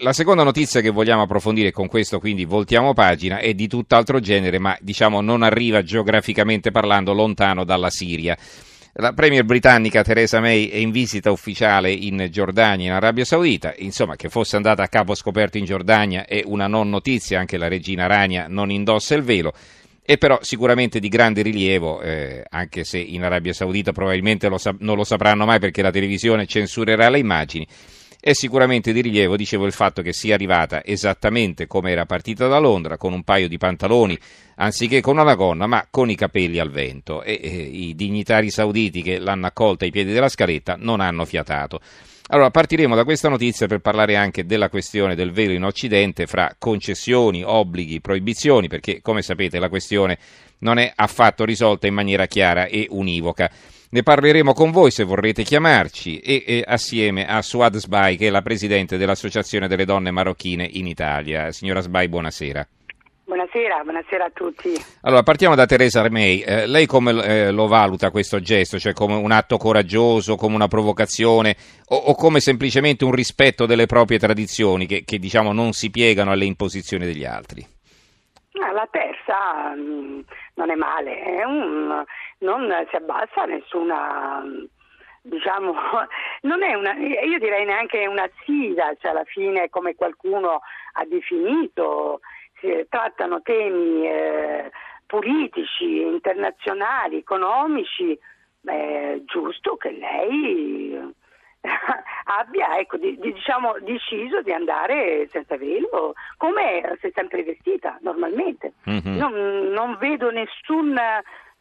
La seconda notizia che vogliamo approfondire, con questo quindi voltiamo pagina, è di tutt'altro genere, ma diciamo non arriva geograficamente parlando lontano dalla Siria. La premier britannica Theresa May è in visita ufficiale in Giordania, in Arabia Saudita. Insomma, che fosse andata a capo scoperto in Giordania è una non notizia, anche la regina Rania non indossa il velo. È però sicuramente di grande rilievo, eh, anche se in Arabia Saudita probabilmente lo sa- non lo sapranno mai perché la televisione censurerà le immagini è sicuramente di rilievo, dicevo, il fatto che sia arrivata esattamente come era partita da Londra, con un paio di pantaloni, anziché con una gonna, ma con i capelli al vento. E, e i dignitari sauditi che l'hanno accolta ai piedi della scaletta non hanno fiatato. Allora, partiremo da questa notizia per parlare anche della questione del velo in Occidente fra concessioni, obblighi, proibizioni, perché come sapete la questione non è affatto risolta in maniera chiara e univoca. Ne parleremo con voi se vorrete chiamarci e, e assieme a Suad Sbai che è la presidente dell'Associazione delle donne marocchine in Italia. Signora Sbai, buonasera. Buonasera, buonasera a tutti. Allora, partiamo da Teresa May. Eh, lei come eh, lo valuta questo gesto? Cioè come un atto coraggioso, come una provocazione o, o come semplicemente un rispetto delle proprie tradizioni che, che diciamo non si piegano alle imposizioni degli altri? Ah, la terza mm, non è male, è un, non si abbassa nessuna diciamo, non è una, io direi neanche una sfida, cioè alla fine come qualcuno ha definito, si trattano temi eh, politici, internazionali, economici, è giusto che lei abbia ecco, di, di, diciamo, deciso di andare senza velo, come si è sempre vestita normalmente. Mm-hmm. Non, non vedo nessun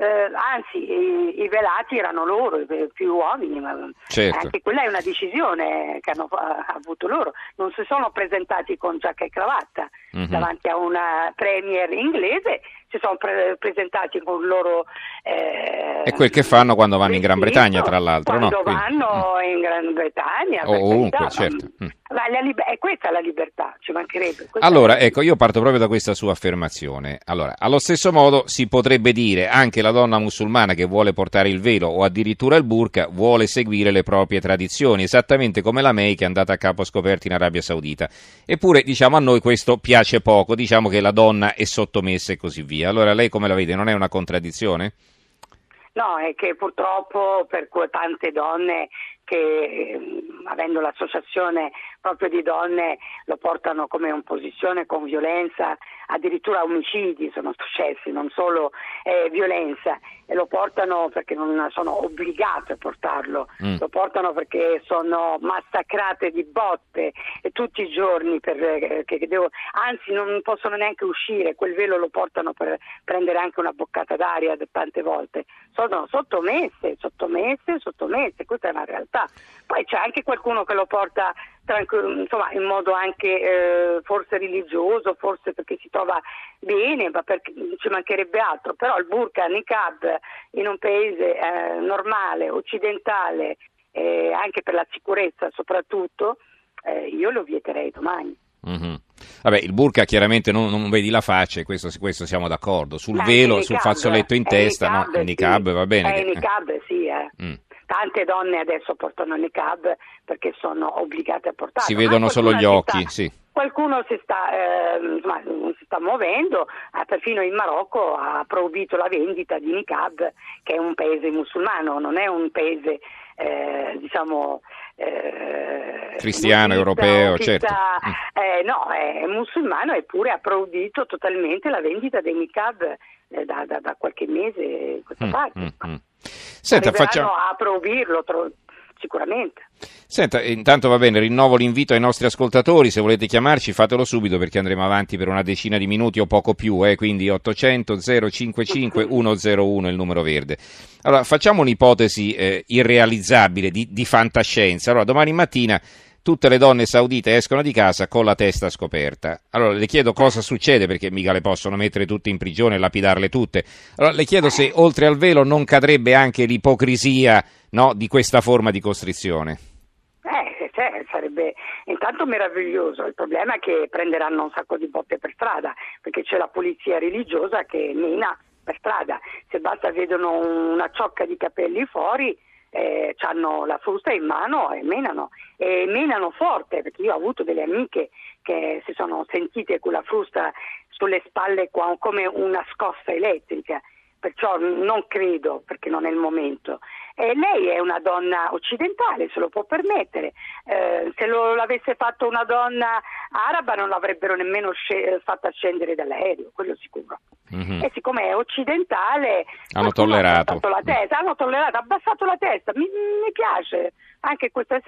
eh, anzi i, i, velati erano loro, più uomini, ma certo. anche quella è una decisione che hanno avuto loro, non si sono presentati con giacca e cravatta mm-hmm. davanti a una premier inglese, si sono pre- presentati con loro... Eh, è quel che fanno quando vanno in Gran Bretagna, tra l'altro. Quando no? vanno Quindi, in Gran Bretagna. O ovunque, certo. Mm. Liber- è questa la libertà, ci mancherebbe. Questa allora, ecco, io parto proprio da questa sua affermazione. Allora, allo stesso modo si potrebbe dire anche la donna musulmana che vuole portare il velo o addirittura il burqa vuole seguire le proprie tradizioni, esattamente come la May che è andata a capo scoperto in Arabia Saudita. Eppure, diciamo, a noi questo piace poco, diciamo che la donna è sottomessa e così via. Allora, lei come la vede? Non è una contraddizione? No, è che purtroppo per tante donne che ehm, avendo l'associazione proprio di donne lo portano come opposizione con violenza, addirittura omicidi sono successi, non solo eh, violenza, e lo portano perché non sono obbligate a portarlo, mm. lo portano perché sono massacrate di botte tutti i giorni, per, eh, che devo, anzi non possono neanche uscire, quel velo lo portano per prendere anche una boccata d'aria tante volte, sono sottomesse, sottomesse, sottomesse, questa è una realtà. Poi c'è anche qualcuno che lo porta insomma, in modo anche eh, forse religioso, forse perché si trova bene, ma perché ci mancherebbe altro, però il burqa, niqab in un paese eh, normale, occidentale, eh, anche per la sicurezza soprattutto, eh, io lo vieterei domani. Mm-hmm. Vabbè, il burka chiaramente non, non vedi la faccia, questo, questo siamo d'accordo. Sul Ma velo, sul fazzoletto in testa, niqab, no? Il niqab sì. va bene. Eh, il niqab, sì, eh. Mm. Tante donne adesso portano il niqab perché sono obbligate a portarlo. Si vedono solo gli occhi, sta, sì. Qualcuno si sta, eh, insomma, si sta muovendo, eh, perfino il Marocco ha proibito la vendita di niqab, che è un paese musulmano, non è un paese, eh, diciamo... Eh, cristiano, europeo, certo. Eh, no, è musulmano eppure ha proibito totalmente la vendita dei niqab eh, da, da, da, qualche mese in questa mm, parte. Mm, mm. Senta, facciamo... a proibirlo tro... sicuramente. Senta, intanto va bene, rinnovo l'invito ai nostri ascoltatori, se volete chiamarci fatelo subito perché andremo avanti per una decina di minuti o poco più, eh, quindi 800 055 101 il numero verde. Allora, facciamo un'ipotesi eh, irrealizzabile di, di fantascienza. Allora, domani mattina tutte le donne saudite escono di casa con la testa scoperta. Allora le chiedo cosa succede perché mica le possono mettere tutte in prigione e lapidarle tutte. Allora le chiedo se oltre al velo non cadrebbe anche l'ipocrisia no, di questa forma di costrizione. Eh, cioè, sarebbe intanto meraviglioso, il problema è che prenderanno un sacco di botte per strada, perché c'è la polizia religiosa che mena per strada, se basta vedono una ciocca di capelli fuori eh, hanno la frusta in mano e menano, e menano forte, perché io ho avuto delle amiche che si sono sentite con la frusta sulle spalle come una scossa elettrica perciò non credo perché non è il momento. Eh, lei è una donna occidentale, se lo può permettere. Eh, se lo l'avesse fatto una donna araba non l'avrebbero nemmeno sc- fatta scendere dall'aereo, quello sicuro. Mm-hmm. E siccome è occidentale, hanno tollerato. La testa, hanno tollerato, abbassato la testa. Mi, mi piace anche questa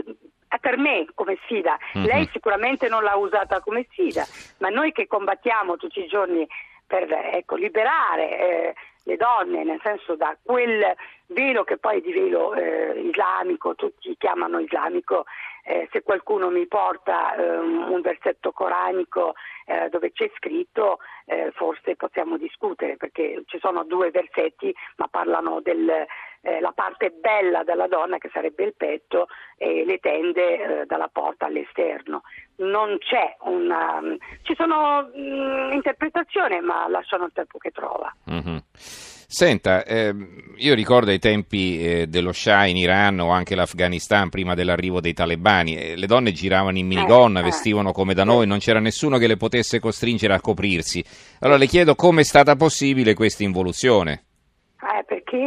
per me come sfida. Mm-hmm. Lei sicuramente non l'ha usata come sfida, ma noi che combattiamo tutti i giorni per ecco, liberare eh, le donne, nel senso da quel velo che poi è di velo eh, islamico, tutti chiamano islamico, eh, se qualcuno mi porta eh, un versetto coranico eh, dove c'è scritto, eh, forse possiamo discutere perché ci sono due versetti ma parlano della eh, parte bella della donna che sarebbe il petto e le tende dalla porta all'esterno. Non c'è una... ci sono mh, mm, interpretazioni ma lasciano il tempo che trova. Mm-hmm. Senta, eh, io ricordo ai tempi eh, dello Shah in Iran o anche l'Afghanistan prima dell'arrivo dei talebani, eh, le donne giravano in minigonna, eh, eh. vestivano come da noi, non c'era nessuno che le potesse costringere a coprirsi. Allora le chiedo come è stata possibile questa involuzione? Eh, perché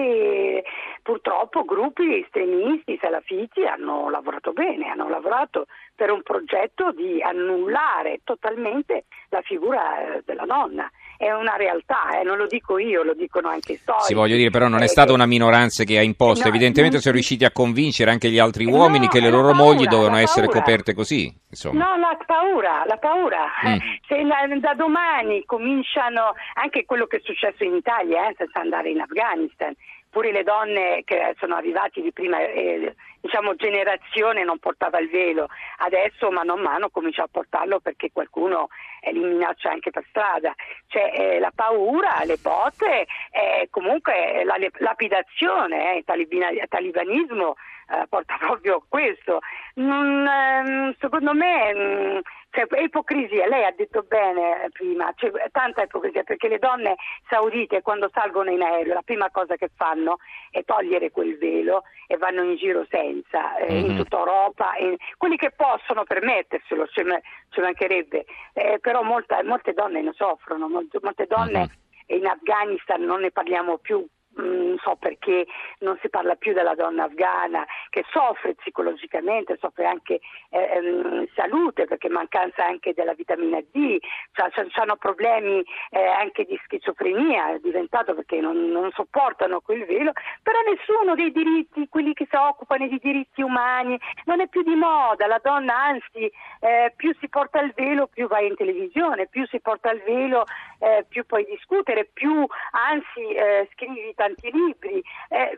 purtroppo gruppi estremisti, salafiti hanno lavorato bene, hanno lavorato per un progetto di annullare totalmente la figura della donna è una realtà, eh, non lo dico io, lo dicono anche i storici. Sì, voglio dire, però non è eh, stata una minoranza che ha imposto, no, evidentemente sono riusciti a convincere anche gli altri uomini no, che le loro paura, mogli dovevano essere coperte così. Insomma. No, la paura, la paura. Mm. Se da domani cominciano anche quello che è successo in Italia, eh, senza andare in Afghanistan, pure le donne che sono arrivate di prima eh, diciamo, generazione non portava il velo, adesso mano a mano comincia a portarlo perché qualcuno li minaccia anche per strada. C'è eh, la paura, le botte, eh, comunque la lapidazione, eh, il talibanismo eh, porta proprio questo. Mm, ehm, secondo me mm, cioè, è ipocrisia, lei ha detto bene prima, c'è tanta ipocrisia perché le donne saudite quando salgono in aereo la prima cosa che fanno è togliere quel velo e vanno in giro senza, eh, mm-hmm. in tutta Europa, in, quelli che possono permetterselo, ci, ci mancherebbe, eh, però molta, molte donne ne soffrono, molte, molte donne mm-hmm. in Afghanistan non ne parliamo più non mm, so perché non si parla più della donna afghana che soffre psicologicamente, soffre anche eh, ehm, salute perché mancanza anche della vitamina D, cioè, hanno problemi eh, anche di schizofrenia, è diventato perché non, non, sopportano quel velo, però nessuno dei diritti, quelli che si occupano di diritti umani, non è più di moda, la donna anzi eh, più si porta il velo più vai in televisione, più si porta il velo eh, più puoi discutere, più anzi eh, scrivi tanti libri. Eh,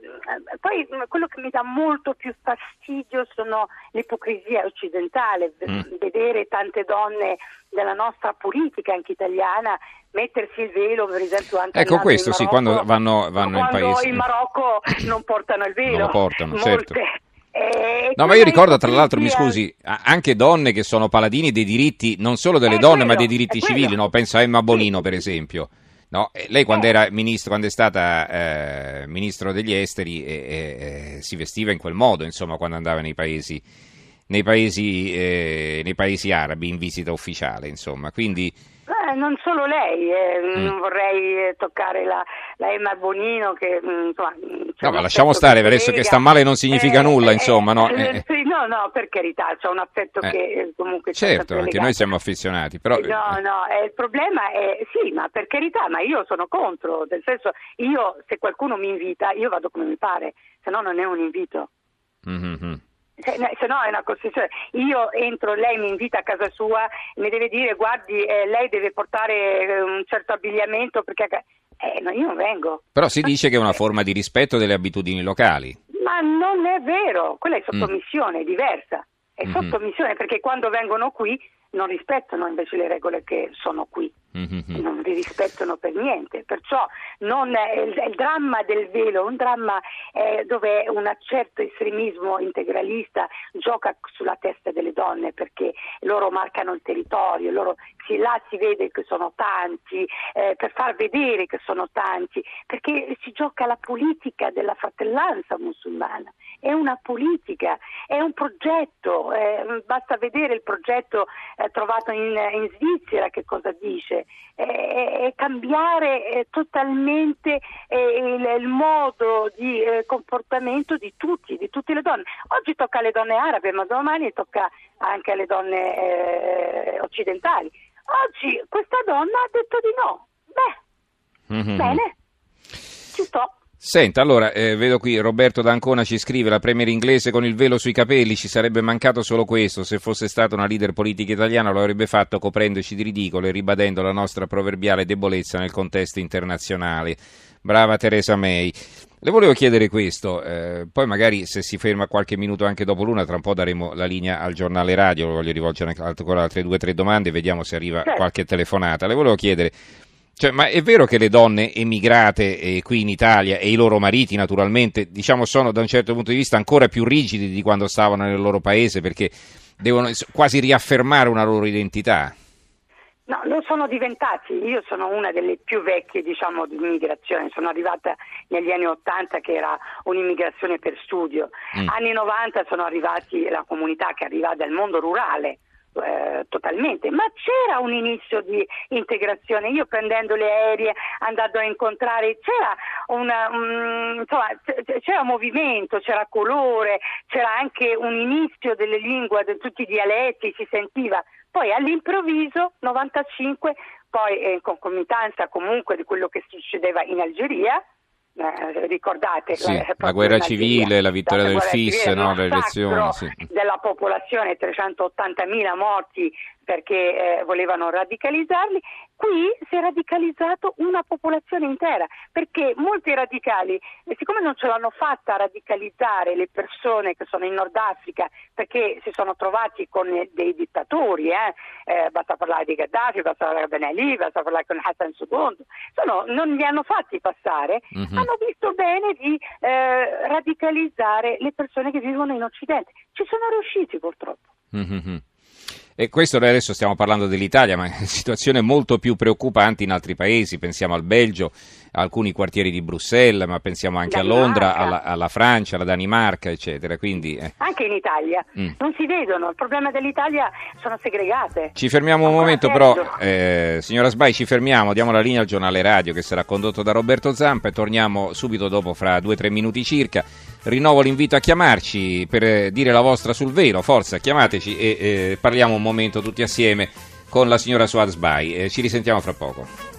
poi mm, quello che mi dà molto più fastidio sono l'ipocrisia occidentale, mm. vedere tante donne della nostra politica anche italiana mettersi il velo per esempio anche ecco questo sì quando vanno, vanno in paese in Marocco non portano il velo non lo portano Molte. certo eh, no, ma io ricordo tra l'altro, mi scusi, anche donne che sono paladini dei diritti, non solo delle donne, quello, ma dei diritti civili, no? penso a Emma Bonino, sì. per esempio. No, lei quando eh. era ministro, quando è stata eh, ministro degli esteri eh, eh, si vestiva in quel modo, insomma, quando andava nei paesi, nei paesi, eh, nei paesi arabi in visita ufficiale, insomma. Quindi eh, non solo lei, eh, mm. non vorrei toccare la, la Emma Bonino che mm, insomma, No, ma lasciamo stare, adesso che sta male non significa eh, nulla, insomma, no? Eh, sì, no, no, per carità, c'è un affetto che comunque Certo, anche noi siamo affezionati, però No, no, il problema è sì, ma per carità, ma io sono contro, nel senso io se qualcuno mi invita, io vado come mi pare, se no non è un invito. Mm-hmm. Se, se, no è una costruzione. Io entro, lei mi invita a casa sua, mi deve dire guardi, eh, lei deve portare eh, un certo abbigliamento perché eh, no, io non vengo. Però si dice che è una forma di rispetto delle abitudini locali. Ma non è vero, quella è sottomissione, mm. è diversa. È mm-hmm. sottomissione perché quando vengono qui non rispettano invece le regole che sono qui, mm-hmm. non li rispettano per niente, perciò non, il, il, dramma del velo è un dramma eh, dove un certo estremismo integralista gioca sulla testa delle donne perché loro marcano il territorio, loro, si, là si vede che sono tanti, eh, per far vedere che sono tanti, perché si gioca la politica della fratellanza musulmana è una politica, è un progetto, eh, basta vedere il progetto eh, trovato in, in, Svizzera che cosa dice, è cambiare eh, totalmente eh, il, il, modo di eh, comportamento di tutti, di tutte le donne. Oggi tocca alle donne arabe, ma domani tocca anche alle donne occidentali. Oggi questa donna ha detto di no. Beh, mm-hmm. bene, ci sto. Senta, allora, eh, vedo qui Roberto D'Ancona ci scrive la premier inglese con il velo sui capelli, ci sarebbe mancato solo questo, se fosse stata una leader politica italiana lo avrebbe fatto coprendoci di ridicolo e ribadendo la nostra proverbiale debolezza nel contesto internazionale. Brava Teresa May. Le volevo chiedere questo, eh, poi magari se si ferma qualche minuto anche dopo l'una, tra un po' daremo la linea al giornale radio, voglio rivolgere ancora altre due o tre domande, vediamo se arriva certo. qualche telefonata. Le volevo chiedere cioè, ma è vero che le donne emigrate eh, qui in Italia e i loro mariti, naturalmente, diciamo, sono da un certo punto di vista ancora più rigidi di quando stavano nel loro paese perché devono quasi riaffermare una loro identità? No, lo sono diventati. Io sono una delle più vecchie, diciamo, di immigrazione. Sono arrivata negli anni Ottanta che era un'immigrazione per studio. Mm. Anni 90 sono arrivati la comunità che arriva dal mondo rurale eh, totalmente, ma c'era un inizio di integrazione. Io prendendo le aeree, andando a incontrare, c'era, una, um, insomma, c'era movimento, c'era colore, c'era anche un inizio delle lingue, di tutti i dialetti, si sentiva. Poi all'improvviso, 95, poi in concomitanza comunque di quello che succedeva in Algeria, eh, ricordate sì, la, la, guerra civile, la vittoria del FIS, no, le elezioni sì. della popolazione, 380.000 morti perché eh, volevano radicalizzarli, qui si è radicalizzato una popolazione intera, perché molti radicali, siccome non ce l'hanno fatta a radicalizzare le persone che sono in Nord Africa, perché si sono trovati con dei dittatori, eh, eh, basta parlare di Gheddafi, basta parlare di Ben Ali, basta parlare con Hassan II, sono, non li hanno fatti passare, mm-hmm. hanno visto bene di eh, radicalizzare le persone che vivono in Occidente. Ci sono riusciti purtroppo. Mm-hmm. E questo adesso stiamo parlando dell'Italia, ma è una situazione molto più preoccupante in altri paesi, pensiamo al Belgio, alcuni quartieri di Bruxelles, ma pensiamo anche Danimarca. a Londra, alla, alla, Francia, alla Danimarca, eccetera. Quindi, eh. Anche in Italia, mm. non si vedono, il problema dell'Italia sono segregate. Ci fermiamo un momento però, eh, signora Sbai, ci fermiamo, diamo la linea al giornale radio che sarà condotto da Roberto Zampa e torniamo subito dopo, fra due o tre minuti circa rinnovo l'invito a chiamarci per dire la vostra sul velo, forza, chiamateci e eh, parliamo un momento tutti assieme con la signora Suad Sbai. Eh, ci risentiamo fra poco.